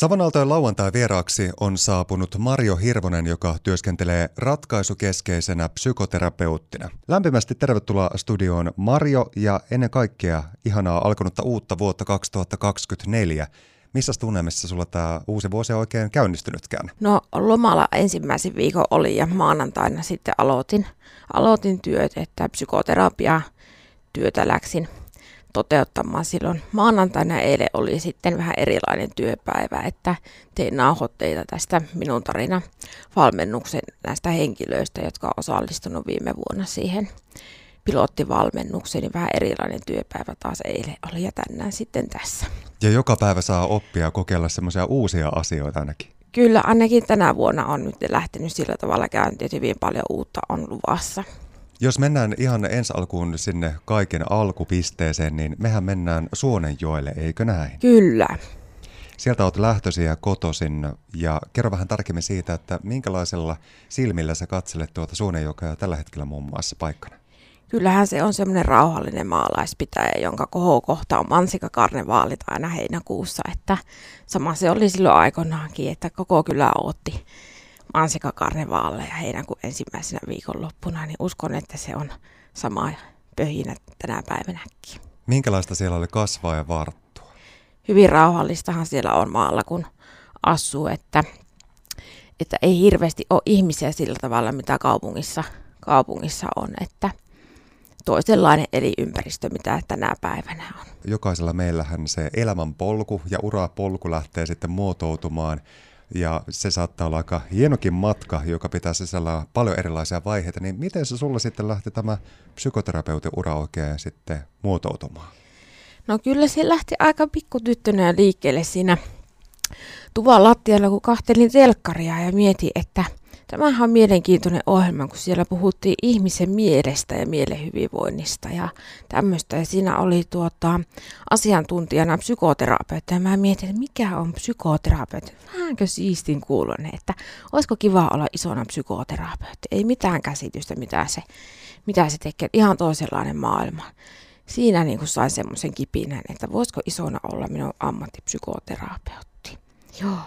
Savonaltojen lauantai vieraaksi on saapunut Mario Hirvonen, joka työskentelee ratkaisukeskeisenä psykoterapeuttina. Lämpimästi tervetuloa studioon Mario ja ennen kaikkea ihanaa alkanutta uutta vuotta 2024. Missä tunnelmissa sulla tämä uusi vuosi oikein käynnistynytkään? No lomalla ensimmäisen viikon oli ja maanantaina sitten aloitin, aloitin työt, että psykoterapia työtä läksin toteuttamaan silloin. Maanantaina eilen oli sitten vähän erilainen työpäivä, että tein nauhoitteita tästä minun tarina valmennuksen näistä henkilöistä, jotka on osallistunut viime vuonna siihen pilottivalmennukseen, niin vähän erilainen työpäivä taas eilen oli ja tänään sitten tässä. Ja joka päivä saa oppia ja kokeilla semmoisia uusia asioita ainakin. Kyllä, ainakin tänä vuonna on nyt lähtenyt sillä tavalla käyntiin, että hyvin paljon uutta on luvassa. Jos mennään ihan ensi alkuun sinne kaiken alkupisteeseen, niin mehän mennään Suonenjoelle, eikö näin? Kyllä. Sieltä olet lähtöisin ja kotoisin ja kerro vähän tarkemmin siitä, että minkälaisella silmillä sä katselet tuota Suonenjokea tällä hetkellä muun muassa paikkana? Kyllähän se on semmoinen rauhallinen maalaispitäjä, jonka kohokohta on mansikakarnevaalit aina heinäkuussa. Että sama se oli silloin aikoinaankin, että koko kylä otti mansikakarnevaaleja heinäkuun ensimmäisenä viikonloppuna, niin uskon, että se on sama pöhinä tänä päivänäkin. Minkälaista siellä oli kasvaa ja varttua? Hyvin rauhallistahan siellä on maalla, kun asuu, että, että ei hirveästi ole ihmisiä sillä tavalla, mitä kaupungissa, kaupungissa on, että toisenlainen ympäristö, mitä tänä päivänä on. Jokaisella meillähän se elämän polku ja urapolku lähtee sitten muotoutumaan ja se saattaa olla aika hienokin matka, joka pitää sisällä paljon erilaisia vaiheita, niin miten se sulla sitten lähti tämä psykoterapeutin ura oikein sitten muotoutumaan? No kyllä se lähti aika pikkutyttönä liikkeelle siinä tuvan lattialla, kun kahtelin telkkaria ja mietin, että – Tämähän on mielenkiintoinen ohjelma, kun siellä puhuttiin ihmisen mielestä ja mielen hyvinvoinnista ja tämmöistä. Ja siinä oli tuota, asiantuntijana psykoterapeutti ja mä mietin, että mikä on psykoterapeutti. Vähänkö siistin kuulonen, että olisiko kiva olla isona psykoterapeutti. Ei mitään käsitystä, mitä se, mitä se tekee. Ihan toisenlainen maailma. Siinä niin kuin sain semmoisen kipinän, että voisiko isona olla minun ammattipsykoterapeutti. Joo.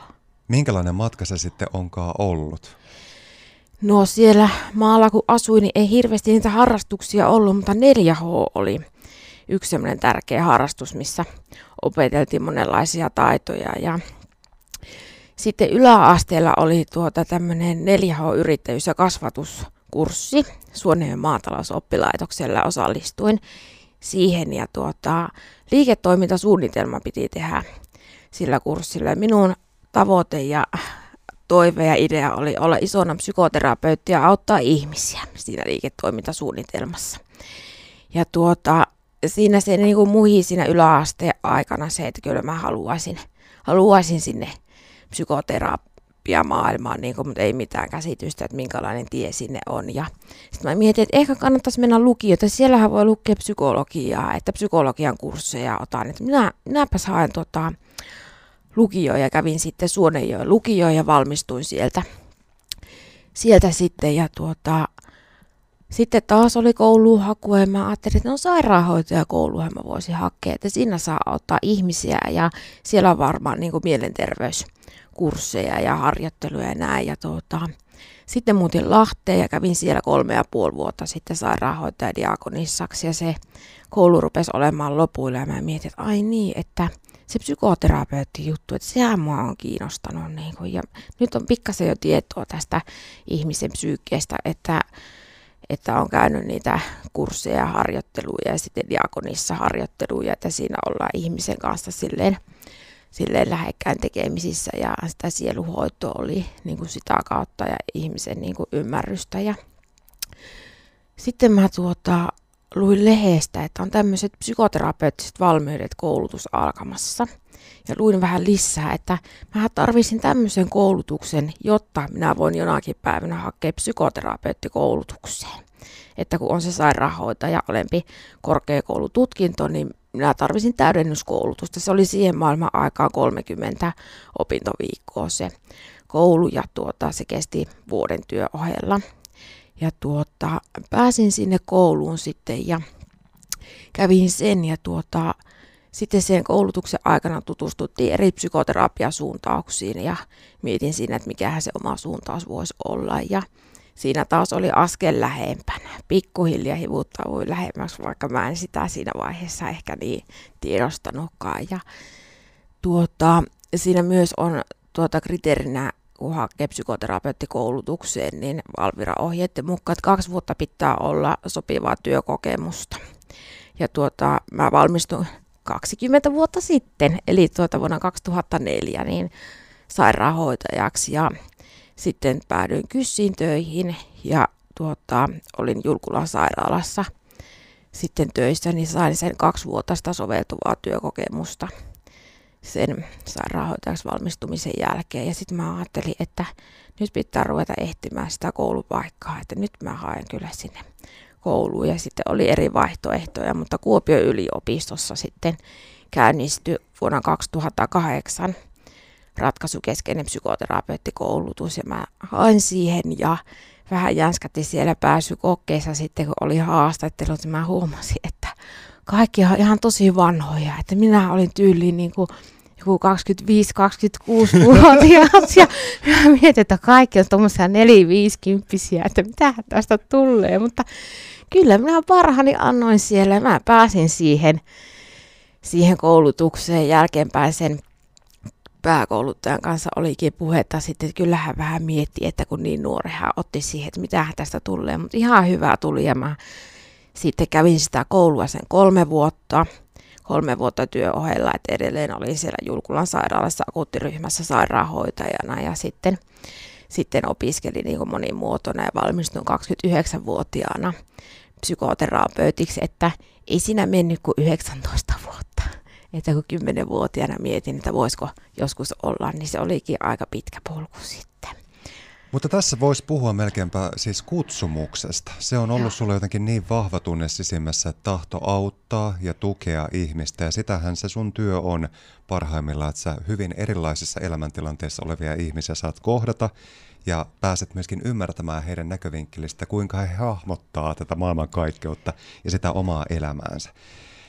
Minkälainen matka se sitten onkaan ollut? No siellä maalla kun asuin, niin ei hirveästi niitä harrastuksia ollut, mutta 4H oli yksi semmoinen tärkeä harrastus, missä opeteltiin monenlaisia taitoja. Ja sitten yläasteella oli tuota tämmöinen 4H-yrittäjyys- ja kasvatuskurssi Suoneen maatalousoppilaitoksella osallistuin siihen ja tuota, liiketoimintasuunnitelma piti tehdä sillä kurssilla. Minun tavoite ja toive ja idea oli olla isona psykoterapeutti ja auttaa ihmisiä siinä liiketoimintasuunnitelmassa. Ja tuota, siinä se niin kuin muhi siinä yläasteen aikana se, että kyllä mä haluaisin, haluaisin sinne psykoterapiamaailmaan, niin kuin, mutta ei mitään käsitystä, että minkälainen tie sinne on. Ja sitten mä mietin, että ehkä kannattaisi mennä lukioon, että siellähän voi lukea psykologiaa, että psykologian kursseja otan. Että minä, minäpäs haen tota, lukioon ja kävin sitten Suonenjoen lukioon ja valmistuin sieltä, sieltä sitten. Ja tuota, sitten taas oli kouluhaku ja mä ajattelin, että no sairaanhoitajakouluhan mä voisin hakea, että siinä saa auttaa ihmisiä. Ja siellä on varmaan niin kuin mielenterveyskursseja ja harjoitteluja ja näin. Ja tuota, sitten muutin Lahteen ja kävin siellä kolme ja puoli vuotta sitten sairaanhoitajadiakonissaksi ja se koulu rupesi olemaan lopuilla ja mä mietin, että ai niin, että – se psykoterapeutti juttu, että sehän mua on kiinnostanut. Niin kuin, ja nyt on pikkasen jo tietoa tästä ihmisen psyykkeestä, että, että on käynyt niitä kursseja ja harjoitteluja ja sitten diakonissa harjoitteluja, että siinä ollaan ihmisen kanssa silleen, silleen lähekkäin tekemisissä ja sitä sieluhoitoa oli niin kuin sitä kautta ja ihmisen niin kuin ymmärrystä. Ja sitten mä tuota, luin lehdestä, että on tämmöiset psykoterapeuttiset valmiudet koulutus alkamassa. Ja luin vähän lisää, että mä tarvisin tämmöisen koulutuksen, jotta minä voin jonakin päivänä hakea psykoterapeuttikoulutukseen. Että kun on se sairaanhoitaja olempi korkeakoulututkinto, niin minä tarvisin täydennyskoulutusta. Se oli siihen maailman aikaan 30 opintoviikkoa se koulu ja tuota, se kesti vuoden työohella. Ja tuota, pääsin sinne kouluun sitten ja kävin sen ja tuota, sitten sen koulutuksen aikana tutustuttiin eri psykoterapiasuuntauksiin ja mietin siinä, että mikähän se oma suuntaus voisi olla. Ja siinä taas oli askel lähempänä. Pikkuhiljaa hivuttavuin lähemmäksi, vaikka mä en sitä siinä vaiheessa ehkä niin tiedostanutkaan. Ja tuota, siinä myös on tuota kriteerinä, kun hakee psykoterapeuttikoulutukseen, niin Valvira ohjeiden mukaan, että kaksi vuotta pitää olla sopivaa työkokemusta. Ja tuota, mä valmistuin 20 vuotta sitten, eli tuota vuonna 2004, niin sairaanhoitajaksi ja sitten päädyin kyssiin töihin ja tuota, olin Julkulan sairaalassa sitten töissä, niin sain sen kaksi vuotta soveltuvaa työkokemusta sen sairaanhoitajaksi valmistumisen jälkeen. Ja sitten mä ajattelin, että nyt pitää ruveta ehtimään sitä koulupaikkaa, että nyt mä haen kyllä sinne kouluun. Ja sitten oli eri vaihtoehtoja, mutta Kuopion yliopistossa sitten käynnistyi vuonna 2008 ratkaisukeskeinen psykoterapeuttikoulutus ja mä hain siihen ja vähän jänskätti siellä pääsykokeissa sitten, kun oli haastattelut, mä huomasin, että kaikki on ihan tosi vanhoja, että minä olin tyyliin niin kuin joku 25-26-vuotias ja mietin, että kaikki on tuommoisia 4-50, että mitä tästä tulee, mutta kyllä minä parhaani annoin siellä. Ja mä pääsin siihen, siihen koulutukseen. Jälkeenpäin sen pääkouluttajan kanssa olikin puhetta sitten, että kyllähän vähän mietti, että kun niin nuori hän otti siihen, että mitä tästä tulee, mutta ihan hyvä tuli ja mä sitten kävin sitä koulua sen kolme vuotta, kolme vuotta työohella, että edelleen olin siellä Julkulan sairaalassa akuuttiryhmässä sairaanhoitajana ja sitten, sitten opiskelin niin monimuotoina ja valmistuin 29-vuotiaana psykoterapeutiksi, että ei siinä mennyt kuin 19 vuotta. Että kun 10-vuotiaana mietin, että voisiko joskus olla, niin se olikin aika pitkä polku sitten. Mutta tässä voisi puhua melkeinpä siis kutsumuksesta. Se on ollut sulle jotenkin niin vahva tunne sisimmässä, että tahto auttaa ja tukea ihmistä. Ja sitähän se sun työ on parhaimmillaan, että sä hyvin erilaisissa elämäntilanteissa olevia ihmisiä saat kohdata ja pääset myöskin ymmärtämään heidän näkövinkkelistä, kuinka he hahmottaa tätä maailmankaikkeutta ja sitä omaa elämäänsä.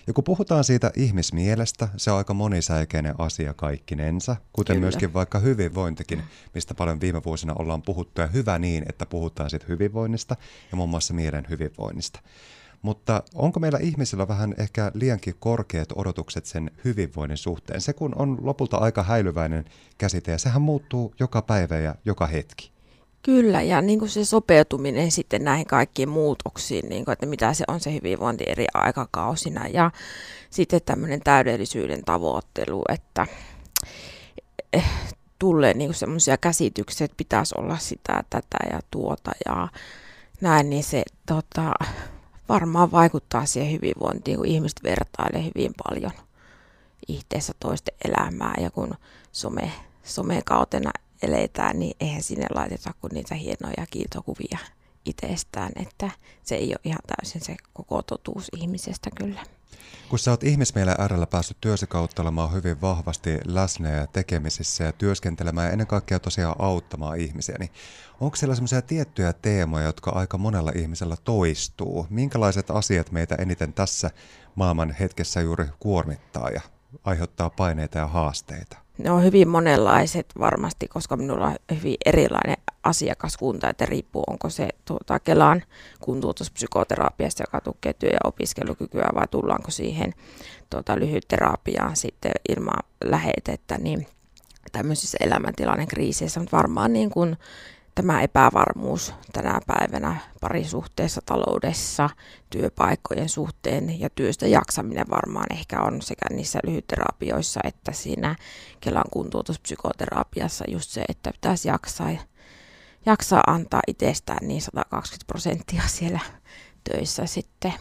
Ja kun puhutaan siitä ihmismielestä, se on aika monisäikeinen asia kaikkinensa, kuten Kyllä. myöskin vaikka hyvinvointikin, mistä paljon viime vuosina ollaan puhuttu, ja hyvä niin, että puhutaan siitä hyvinvoinnista ja muun muassa mielen hyvinvoinnista. Mutta onko meillä ihmisillä vähän ehkä liiankin korkeat odotukset sen hyvinvoinnin suhteen? Se kun on lopulta aika häilyväinen käsite ja sehän muuttuu joka päivä ja joka hetki. Kyllä, ja niin kuin se sopeutuminen sitten näihin kaikkiin muutoksiin, niin kuin, että mitä se on se hyvinvointi eri aikakausina, ja sitten tämmöinen täydellisyyden tavoittelu, että eh, tulee niin semmoisia käsityksiä, että pitäisi olla sitä, tätä ja tuota ja näin, niin se tota, varmaan vaikuttaa siihen hyvinvointiin, kun ihmiset vertailee hyvin paljon itseensä toisten elämää, ja kun some, somekautena eletään, niin eihän sinne laiteta kuin niitä hienoja kiiltokuvia itsestään, että se ei ole ihan täysin se koko totuus ihmisestä kyllä. Kun sä oot ihmismielen äärellä päässyt työsi kautta olemaan hyvin vahvasti läsnä ja tekemisissä ja työskentelemään ja ennen kaikkea tosiaan auttamaan ihmisiä, niin onko siellä sellaisia tiettyjä teemoja, jotka aika monella ihmisellä toistuu? Minkälaiset asiat meitä eniten tässä maailman hetkessä juuri kuormittaa ja aiheuttaa paineita ja haasteita? Ne on hyvin monenlaiset varmasti, koska minulla on hyvin erilainen asiakaskunta, että riippuu onko se tuota, Kelan kuntoutuspsykoterapiasta, joka tukee työ- ja opiskelukykyä, vai tullaanko siihen tuota, lyhytterapiaan sitten ilman lähetettä, niin tämmöisissä elämäntilanne kriiseissä, mutta varmaan niin kuin tämä epävarmuus tänä päivänä parisuhteessa, taloudessa, työpaikkojen suhteen ja työstä jaksaminen varmaan ehkä on sekä niissä lyhytterapioissa että siinä Kelan kuntoutuspsykoterapiassa just se, että pitäisi jaksaa, jaksaa antaa itsestään niin 120 prosenttia siellä töissä sitten.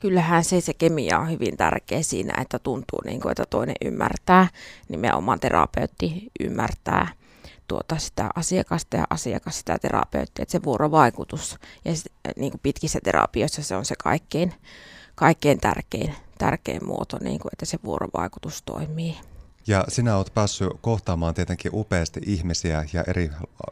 Kyllähän se, se kemia on hyvin tärkeä siinä, että tuntuu niin kuin, että toinen ymmärtää, nimenomaan terapeutti ymmärtää tuota sitä asiakasta ja asiakas sitä terapeuttia, että se vuorovaikutus ja sit, äh, niin kuin pitkissä terapioissa se on se kaikkein, kaikkein tärkein, tärkein muoto, niin kuin, että se vuorovaikutus toimii. Ja sinä olet päässyt kohtaamaan tietenkin upeasti ihmisiä ja eri,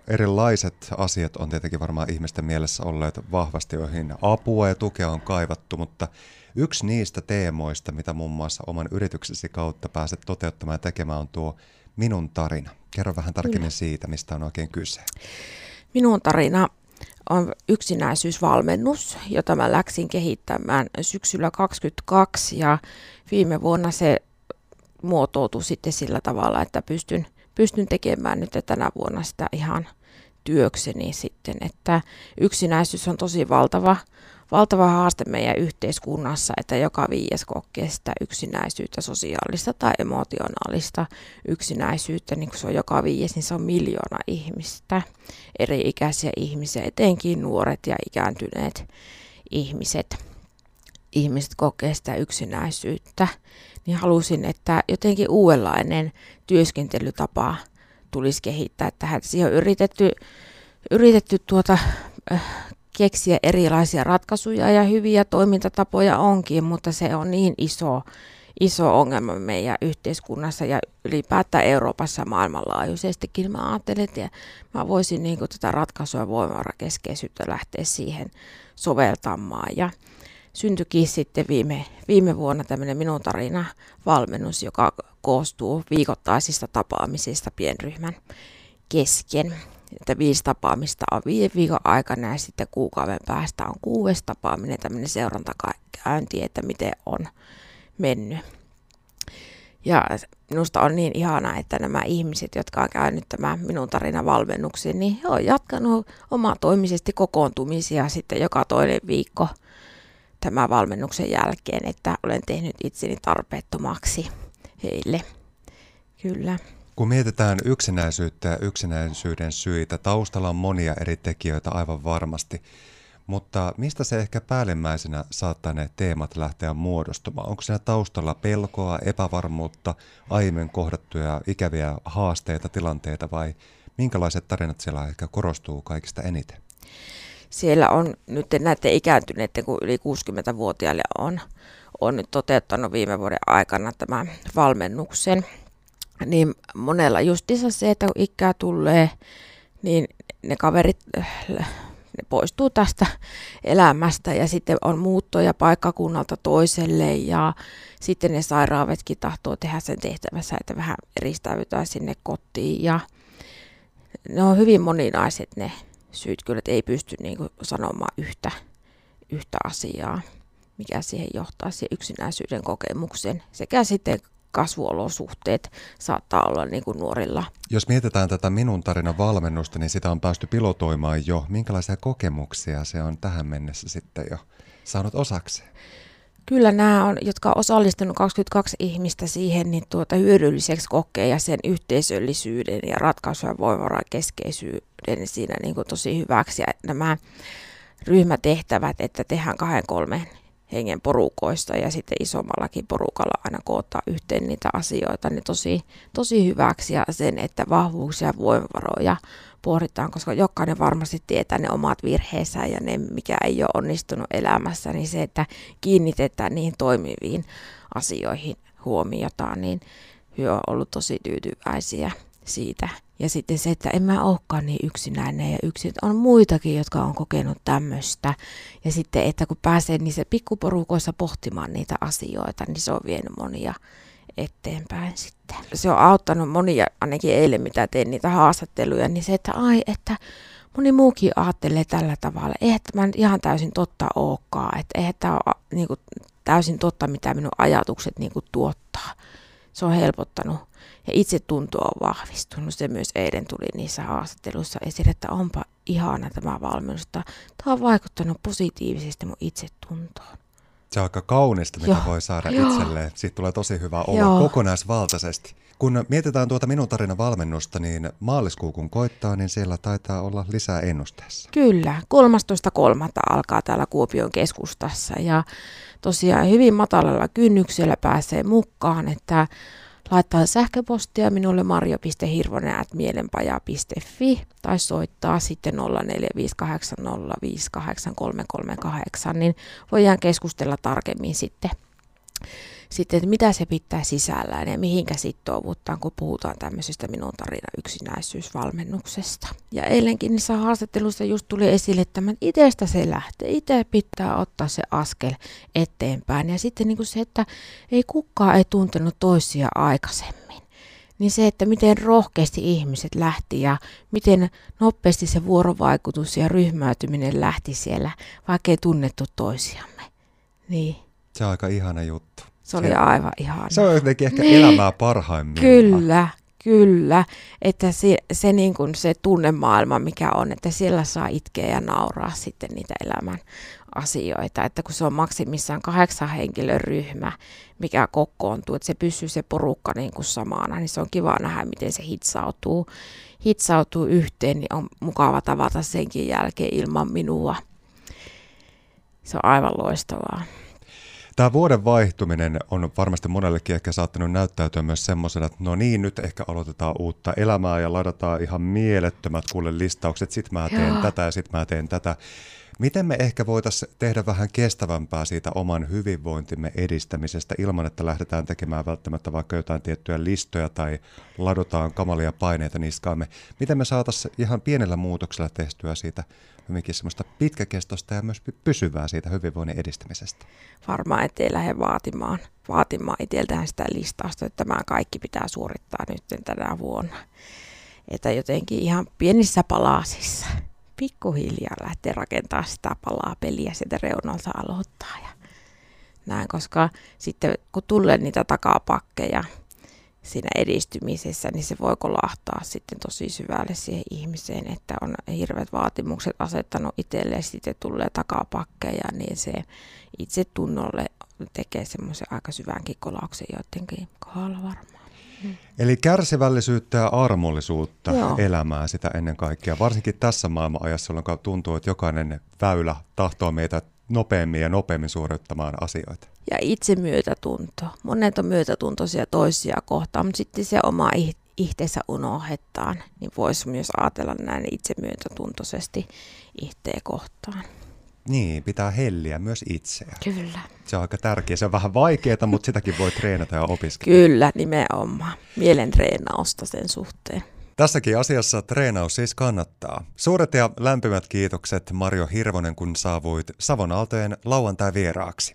erilaiset asiat on tietenkin varmaan ihmisten mielessä olleet vahvasti, joihin apua ja tukea on kaivattu, mutta yksi niistä teemoista, mitä muun muassa oman yrityksesi kautta pääset toteuttamaan ja tekemään, on tuo minun tarina. Kerro vähän tarkemmin Kyllä. siitä, mistä on oikein kyse. Minun tarina on yksinäisyysvalmennus, jota mä läksin kehittämään syksyllä 2022 ja viime vuonna se muotoutui sitten sillä tavalla, että pystyn, pystyn tekemään nyt tänä vuonna sitä ihan työkseni sitten, että yksinäisyys on tosi valtava, valtava haaste meidän yhteiskunnassa, että joka viides kokee sitä yksinäisyyttä, sosiaalista tai emotionaalista yksinäisyyttä, niin kun se on joka viides, niin se on miljoona ihmistä, eri-ikäisiä ihmisiä, etenkin nuoret ja ikääntyneet ihmiset. Ihmiset kokee sitä yksinäisyyttä, niin halusin, että jotenkin uudenlainen työskentelytapa tulisi kehittää tähän. Siihen on yritetty, yritetty tuota, äh, keksiä erilaisia ratkaisuja ja hyviä toimintatapoja onkin, mutta se on niin iso, iso ongelma meidän yhteiskunnassa ja ylipäätään Euroopassa maailmanlaajuisestikin. Mä ajattelin, että mä voisin niin kuin tätä ratkaisua voimavarakeskeisyyttä lähteä siihen soveltamaan. Ja syntyikin sitten viime, viime vuonna tämmöinen minun tarina valmennus, joka koostuu viikoittaisista tapaamisista pienryhmän kesken että viisi tapaamista on viiden viikon aikana ja sitten kuukauden päästä on kuudes tapaaminen, tämmöinen seurantakäynti, että miten on mennyt. Ja minusta on niin ihana, että nämä ihmiset, jotka on käynyt tämän minun tarina valmennuksen, niin he on jatkanut omaa toimisesti kokoontumisia sitten joka toinen viikko tämän valmennuksen jälkeen, että olen tehnyt itseni tarpeettomaksi heille. Kyllä. Kun mietitään yksinäisyyttä ja yksinäisyyden syitä, taustalla on monia eri tekijöitä aivan varmasti. Mutta mistä se ehkä päällimmäisenä saattaa ne teemat lähteä muodostumaan? Onko siinä taustalla pelkoa, epävarmuutta, aiemmin kohdattuja ikäviä haasteita, tilanteita vai minkälaiset tarinat siellä ehkä korostuu kaikista eniten? Siellä on nyt näiden ikääntyneiden, kun yli 60-vuotiaille on, on nyt toteuttanut viime vuoden aikana tämän valmennuksen – niin monella justiinsa se, että kun ikää tulee, niin ne kaverit ne poistuu tästä elämästä ja sitten on muuttoja paikkakunnalta toiselle ja sitten ne sairaavetkin tahtoo tehdä sen tehtävässä, että vähän eristäydytään sinne kotiin ja ne on hyvin moninaiset ne syyt kyllä, että ei pysty niin kuin sanomaan yhtä, yhtä asiaa, mikä siihen johtaa siihen yksinäisyyden kokemukseen sekä sitten kasvuolosuhteet saattaa olla niin kuin nuorilla. Jos mietitään tätä minun tarinan valmennusta, niin sitä on päästy pilotoimaan jo. Minkälaisia kokemuksia se on tähän mennessä sitten jo saanut osakseen? Kyllä nämä on, jotka on osallistunut 22 ihmistä siihen, niin tuota hyödylliseksi kokee ja sen yhteisöllisyyden ja ratkaisu- ja voimavaran keskeisyyden siinä niin kuin tosi hyväksi. Ja nämä ryhmätehtävät, että tehdään kahden kolmen hengen porukoista ja sitten isommallakin porukalla aina koottaa yhteen niitä asioita, niin tosi, tosi hyväksi ja sen, että vahvuuksia ja voimavaroja pohditaan, koska jokainen varmasti tietää ne omat virheensä ja ne, mikä ei ole onnistunut elämässä, niin se, että kiinnitetään niihin toimiviin asioihin huomiota, niin hyö on ollut tosi tyytyväisiä siitä. Ja sitten se, että en mä olekaan niin yksinäinen ja yksin, on muitakin, jotka on kokenut tämmöistä. Ja sitten, että kun pääsee niissä pikkuporukoissa pohtimaan niitä asioita, niin se on vienyt monia eteenpäin sitten. Se on auttanut monia, ainakin eilen mitä tein niitä haastatteluja, niin se, että ai, että moni muukin ajattelee tällä tavalla. Eihän tämä ihan täysin totta olekaan, että eihän tämä ole niin kuin, täysin totta, mitä minun ajatukset niin kuin, tuottaa. Se on helpottanut ja itse tuntuu on vahvistunut. Se myös eilen tuli niissä haastatteluissa esille, että onpa ihana tämä valmennus. Tämä on vaikuttanut positiivisesti mun itsetuntoon. Se on aika kaunista, mitä Joo. voi saada Joo. itselleen. Siitä tulee tosi hyvä olla Joo. kokonaisvaltaisesti. Kun mietitään tuota minun tarinan valmennusta, niin maaliskuu kun koittaa, niin siellä taitaa olla lisää ennusteessa. Kyllä, 13.3. alkaa täällä Kuopion keskustassa ja tosiaan hyvin matalalla kynnyksellä pääsee mukaan, että laittaa sähköpostia minulle marjo.hirvonen.mielenpaja.fi tai soittaa sitten 0458058338, niin voidaan keskustella tarkemmin sitten sitten, että mitä se pitää sisällään ja mihinkä sitouvuuttaan, kun puhutaan tämmöisestä minun tarina yksinäisyysvalmennuksesta. Ja eilenkin niissä haastatteluissa just tuli esille, että itsestä se lähtee, itse pitää ottaa se askel eteenpäin. Ja sitten niin kuin se, että ei kukaan ei tuntenut toisia aikaisemmin niin se, että miten rohkeasti ihmiset lähti ja miten nopeasti se vuorovaikutus ja ryhmäytyminen lähti siellä, vaikka ei tunnettu toisiamme. Niin. Se on aika ihana juttu. Se oli se, aivan ihana. Se on jotenkin ehkä niin. elämää parhaimmillaan. Kyllä, kyllä. Että se, se, niin kuin se tunnemaailma, mikä on, että siellä saa itkeä ja nauraa sitten niitä elämän asioita. Että kun se on maksimissaan kahdeksan henkilön ryhmä, mikä kokoontuu, että se pysyy se porukka niin kuin samana, niin se on kiva nähdä, miten se hitsautuu, hitsautuu yhteen, niin on mukava tavata senkin jälkeen ilman minua. Se on aivan loistavaa. Tämä vuoden vaihtuminen on varmasti monellekin ehkä saattanut näyttäytyä myös semmoisena, että no niin, nyt ehkä aloitetaan uutta elämää ja ladataan ihan mielettömät kuule listaukset, sit mä teen Joo. tätä ja sit mä teen tätä. Miten me ehkä voitaisiin tehdä vähän kestävämpää siitä oman hyvinvointimme edistämisestä ilman, että lähdetään tekemään välttämättä vaikka jotain tiettyjä listoja tai ladotaan kamalia paineita niskaamme? Miten me saataisiin ihan pienellä muutoksella tehtyä siitä hyvinkin semmoista pitkäkestoista ja myös pysyvää siitä hyvinvoinnin edistämisestä? Varmaan ettei lähde vaatimaan, vaatimaan itseltään sitä listausta, että tämä kaikki pitää suorittaa nyt tänä vuonna. Että jotenkin ihan pienissä palasissa pikkuhiljaa lähteä rakentamaan sitä palaa peliä sieltä reunalta aloittaa. Ja näin, koska sitten kun tulee niitä takapakkeja siinä edistymisessä, niin se voi kolahtaa sitten tosi syvälle siihen ihmiseen, että on hirveät vaatimukset asettanut itselleen, sitten tulee takapakkeja, niin se itse tunnolle tekee semmoisen aika syvänkin kolauksen joidenkin kohdalla varmaan. Eli kärsivällisyyttä ja armollisuutta Joo. elämään sitä ennen kaikkea, varsinkin tässä maailmanajassa, jolloin tuntuu, että jokainen väylä tahtoo meitä nopeammin ja nopeammin suorittamaan asioita. Ja itse myötätunto. Monet on myötätuntoisia toisia kohtaan, mutta sitten se oma ihteensä unohdetaan, niin voisi myös ajatella näin itse myötätuntoisesti ihteen kohtaan. Niin, pitää helliä myös itseä. Kyllä. Se on aika tärkeää. Se on vähän vaikeaa, mutta sitäkin voi treenata ja opiskella. Kyllä, nimenomaan. Mielen treenausta sen suhteen. Tässäkin asiassa treenaus siis kannattaa. Suuret ja lämpimät kiitokset Mario Hirvonen, kun saavuit Savon Aaltojen lauantai vieraaksi.